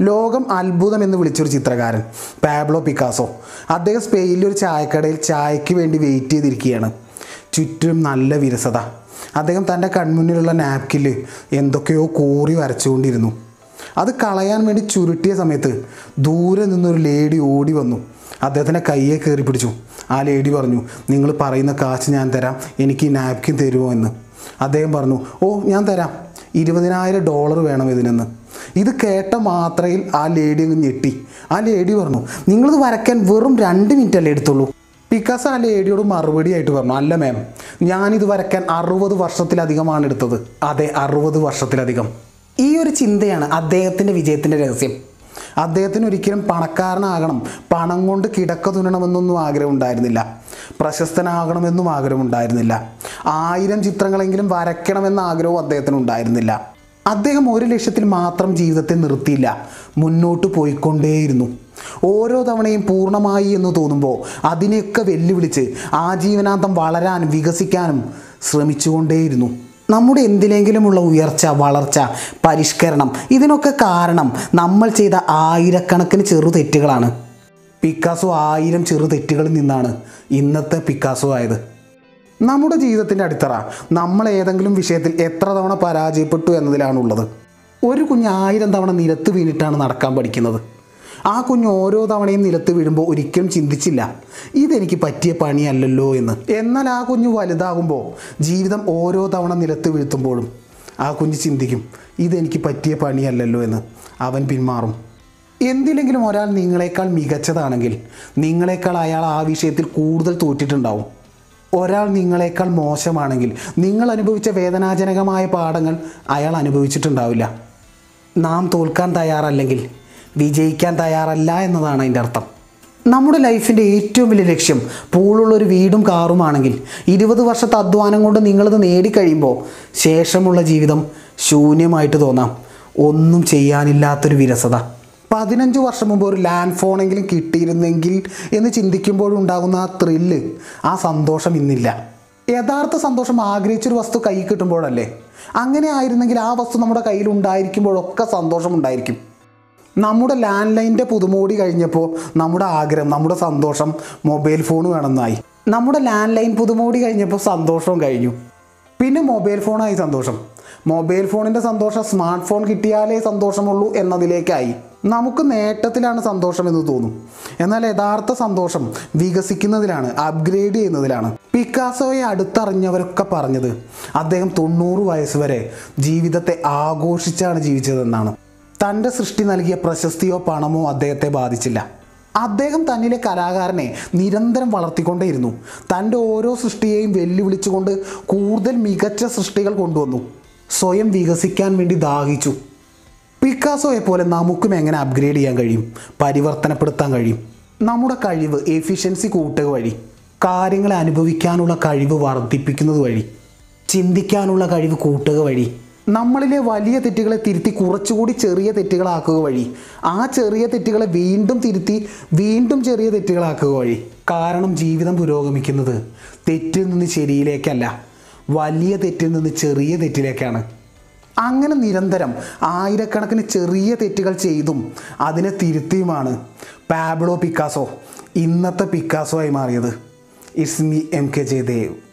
ലോകം അത്ഭുതം എന്ന് വിളിച്ചൊരു ചിത്രകാരൻ പാബ്ലോ പിക്കാസോ. അദ്ദേഹം സ്പെയിനിലെ ഒരു ചായക്കടയിൽ ചായയ്ക്ക് വേണ്ടി വെയിറ്റ് ചെയ്തിരിക്കുകയാണ്. ചുറ്റും നല്ല വിരസത. അദ്ദേഹം തന്റെ കൺമുന്നിലുള്ള നാപ്കിൽ എന്തൊക്കെയോ കോറി വരച്ചുകൊണ്ടിരുന്നു. അത് കളയാൻ വേണ്ടി ചുരുട്ടിയ സമയത്ത് ദൂരെ നിന്നൊരു ലേഡി ഓടി വന്നു. അദ്ദേഹത്തിന്റെ കയ്യെ കയറി പിടിച്ചു. ആ ലേഡി പറഞ്ഞു നിങ്ങൾ പറയുന്ന കാശ് ഞാൻ തരാം. എനിക്ക് ഈ നാപ്കിൻ തരുമോ എന്ന്. അദ്ദേഹം പറഞ്ഞു ഓ ഞാൻ തരാം. ഇരുപതിനായിരം ഡോളർ വേണം ഇതിനെന്ന്. ഇത് കേട്ട മാത്രയിൽ ആ ലേഡി അങ്ങ് ഞെട്ടി. ആ ലേഡി പറഞ്ഞു നിങ്ങളിത് വരയ്ക്കാൻ വെറും രണ്ട് മിനിറ്റ് അല്ലേ എടുത്തുള്ളൂ. പിക്കാസ് ആ ലേഡിയോട് മറുപടി ആയിട്ട് പറഞ്ഞു അല്ല മാം ഞാനിത് വരയ്ക്കാൻ അറുപത് വർഷത്തിലധികമാണ് എടുത്തത്. അതെ അറുപത് വർഷത്തിലധികം. ഈ ഒരു ചിന്തയാണ് അദ്ദേഹത്തിന്റെ വിജയത്തിന്റെ രഹസ്യം. അദ്ദേഹത്തിന് ഒരിക്കലും പണക്കാരനാകണം പണം കൊണ്ട് കിടക്ക തുന്നണമെന്നൊന്നും ആഗ്രഹം ഉണ്ടായിരുന്നില്ല. പ്രശസ്തനാകണമെന്നും ആഗ്രഹം ഉണ്ടായിരുന്നില്ല ആയിരം ചിത്രങ്ങളെങ്കിലും വരയ്ക്കണമെന്ന ആഗ്രഹവും അദ്ദേഹത്തിന് ഉണ്ടായിരുന്നില്ല അദ്ദേഹം ഒരു ലക്ഷ്യത്തിൽ മാത്രം ജീവിതത്തെ നിർത്തിയില്ല. മുന്നോട്ട് പോയിക്കൊണ്ടേയിരുന്നു. ഓരോ തവണയും പൂർണമായി എന്ന് തോന്നുമ്പോൾ അതിനെയൊക്കെ വെല്ലുവിളിച്ച് ആജീവനാന്തം വളരാനും വികസിക്കാനും ശ്രമിച്ചുകൊണ്ടേയിരുന്നു. നമ്മുടെ എന്തിലെങ്കിലുമുള്ള ഉയർച്ച വളർച്ച പരിഷ്കരണം ഇതിനൊക്കെ കാരണം നമ്മൾ ചെയ്ത ആയിരക്കണക്കിന് ചെറു തെറ്റുകളാണ് പിക്കാസോ ആയിരം ചെറു തെറ്റുകളിൽ നിന്നാണ് ഇന്നത്തെ പിക്കാസോ ആയത്. നമ്മുടെ ജീവിതത്തിന്റെ അടിത്തറ നമ്മൾ ഏതെങ്കിലും വിഷയത്തിൽ എത്ര തവണ പരാജയപ്പെട്ടു എന്നതിലാണുള്ളത്. ഒരു കുഞ്ഞ് ആയിരം തവണ നിലത്ത് വീണിട്ടാണ് നടക്കാൻ പഠിക്കുന്നത്. ആ കുഞ്ഞ് ഓരോ തവണയും നിലത്ത് വീഴുമ്പോൾ ഒരിക്കലും ചിന്തിച്ചില്ല ഇതെനിക്ക് പറ്റിയ പണിയല്ലല്ലോ എന്ന്. എന്നാൽ ആ കുഞ്ഞ് വലുതാകുമ്പോൾ ജീവിതം ഓരോ തവണ നിലത്ത് വീഴ്ത്തുമ്പോഴും ആ കുഞ്ഞ് ചിന്തിക്കും ഇതെനിക്ക് പറ്റിയ പണിയല്ലല്ലോ എന്ന്. അവൻ പിന്മാറും. എന്തിലെങ്കിലും ഒരാൾ നിങ്ങളെക്കാൾ മികച്ചതാണെങ്കിൽ നിങ്ങളെക്കാൾ അയാൾ ആ വിഷയത്തിൽ കൂടുതൽ തോറ്റിട്ടുണ്ടാവും. ഒരാൾ നിങ്ങളെക്കാൾ മോശമാണെങ്കിൽ നിങ്ങൾ അനുഭവിച്ച വേദനാജനകമായ പാഠങ്ങൾ അയാൾ അനുഭവിച്ചിട്ടുണ്ടാവില്ല. നാം തോൽക്കാൻ തയ്യാറല്ലെങ്കിൽ വിജയിക്കാൻ തയ്യാറല്ല എന്നതാണ് അതിന്റെ അർത്ഥം. നമ്മുടെ ലൈഫിന്റെ ഏറ്റവും വലിയ ലക്ഷ്യം പൂളുള്ളൊരു വീടും കാറുമാണെങ്കിൽ ഇരുപത് വർഷത്തെ അധ്വാനം കൊണ്ട് നിങ്ങളിത് നേടിക്കഴിയുമ്പോൾ ശേഷമുള്ള ജീവിതം ശൂന്യമായിട്ട് തോന്നാം. ഒന്നും ചെയ്യാനില്ലാത്തൊരു വിരസത. പതിനഞ്ച് വർഷം മുമ്പ് ഒരു ലാൻഡ് ഫോണെങ്കിലും കിട്ടിയിരുന്നെങ്കിൽ എന്ന് ചിന്തിക്കുമ്പോഴും ഉണ്ടാകുന്ന ആ ത്രില്ല് ആ സന്തോഷം ഇന്നില്ല. യഥാർത്ഥ സന്തോഷം ആഗ്രഹിച്ചൊരു വസ്തു കൈ കിട്ടുമ്പോഴല്ലേ? അങ്ങനെ ആയിരുന്നെങ്കിൽ ആ വസ്തു നമ്മുടെ കയ്യിൽ ഉണ്ടായിരിക്കുമ്പോഴൊക്കെ സന്തോഷം ഉണ്ടായിരിക്കും. നമ്മുടെ ലാൻഡ് ലൈനിന്റെ പുതുമോടി കഴിഞ്ഞപ്പോൾ നമ്മുടെ ആഗ്രഹം നമ്മുടെ സന്തോഷം മൊബൈൽ ഫോൺ വേണമെന്നായി. നമ്മുടെ ലാൻഡ് ലൈൻ പുതുമോടി കഴിഞ്ഞപ്പോൾ സന്തോഷവും കഴിഞ്ഞു. പിന്നെ മൊബൈൽ ഫോണായി സന്തോഷം. മൊബൈൽ ഫോണിന്റെ സന്തോഷം സ്മാർട്ട് ഫോൺ കിട്ടിയാലേ സന്തോഷമുള്ളൂ എന്നതിലേക്കായി. നമുക്ക് നേട്ടത്തിലാണ് സന്തോഷം എന്ന് തോന്നും. എന്നാൽ യഥാർത്ഥ സന്തോഷം വികസിക്കുന്നതിലാണ് അപ്ഗ്രേഡ് ചെയ്യുന്നതിലാണ്. പിക്കാസോയെ അടുത്തറിഞ്ഞവരൊക്കെ പറഞ്ഞത് അദ്ദേഹം തൊണ്ണൂറ് വയസ്സ് വരെ ജീവിതത്തെ ആഘോഷിച്ചാണ് ജീവിച്ചതെന്നാണ്. തന്റെ സൃഷ്ടി നൽകിയ പ്രശസ്തിയോ പണമോ അദ്ദേഹത്തെ ബാധിച്ചില്ല. അദ്ദേഹം തന്നിലെ കലാകാരനെ നിരന്തരം വളർത്തിക്കൊണ്ടേയിരുന്നു. തന്റെ ഓരോ സൃഷ്ടിയെയും വെല്ലുവിളിച്ചുകൊണ്ട് കൂടുതൽ മികച്ച സൃഷ്ടികൾ കൊണ്ടുവന്നു. സ്വയം വികസിക്കാൻ വേണ്ടി ദാഹിച്ചു. പിക്കാസോയെ പോലെ നമുക്കും എങ്ങനെ അപ്ഗ്രേഡ് ചെയ്യാൻ കഴിയും? പരിവർത്തനപ്പെടുത്താൻ കഴിയും? നമ്മുടെ കഴിവ് എഫിഷ്യൻസി കൂട്ടുക വഴി കാര്യങ്ങളെ അനുഭവിക്കാനുള്ള കഴിവ് വർദ്ധിപ്പിക്കുന്നത് വഴി ചിന്തിക്കാനുള്ള കഴിവ് കൂട്ടുക വഴി നമ്മളിലെ വലിയ തെറ്റുകളെ തിരുത്തി കുറച്ചുകൂടി ചെറിയ തെറ്റുകളാക്കുക വഴി ആ ചെറിയ തെറ്റുകളെ വീണ്ടും തിരുത്തി വീണ്ടും ചെറിയ തെറ്റുകളാക്കുക വഴി കാരണം ജീവിതം പുരോഗമിക്കുന്നത് തെറ്റിൽ നിന്ന് ശരിയിലേക്കല്ല വലിയ തെറ്റിൽ നിന്ന് ചെറിയ തെറ്റിലേക്കാണ്. അങ്ങനെ നിരന്തരം ആയിരക്കണക്കിന് ചെറിയ തെറ്റുകൾ ചെയ്തും അതിനെ തിരുത്തിയുമാണ് പാബ്ലോ പിക്കാസോ ഇന്നത്തെ പിക്കാസോ ആയി മാറിയത്. It's me M K Jayadev.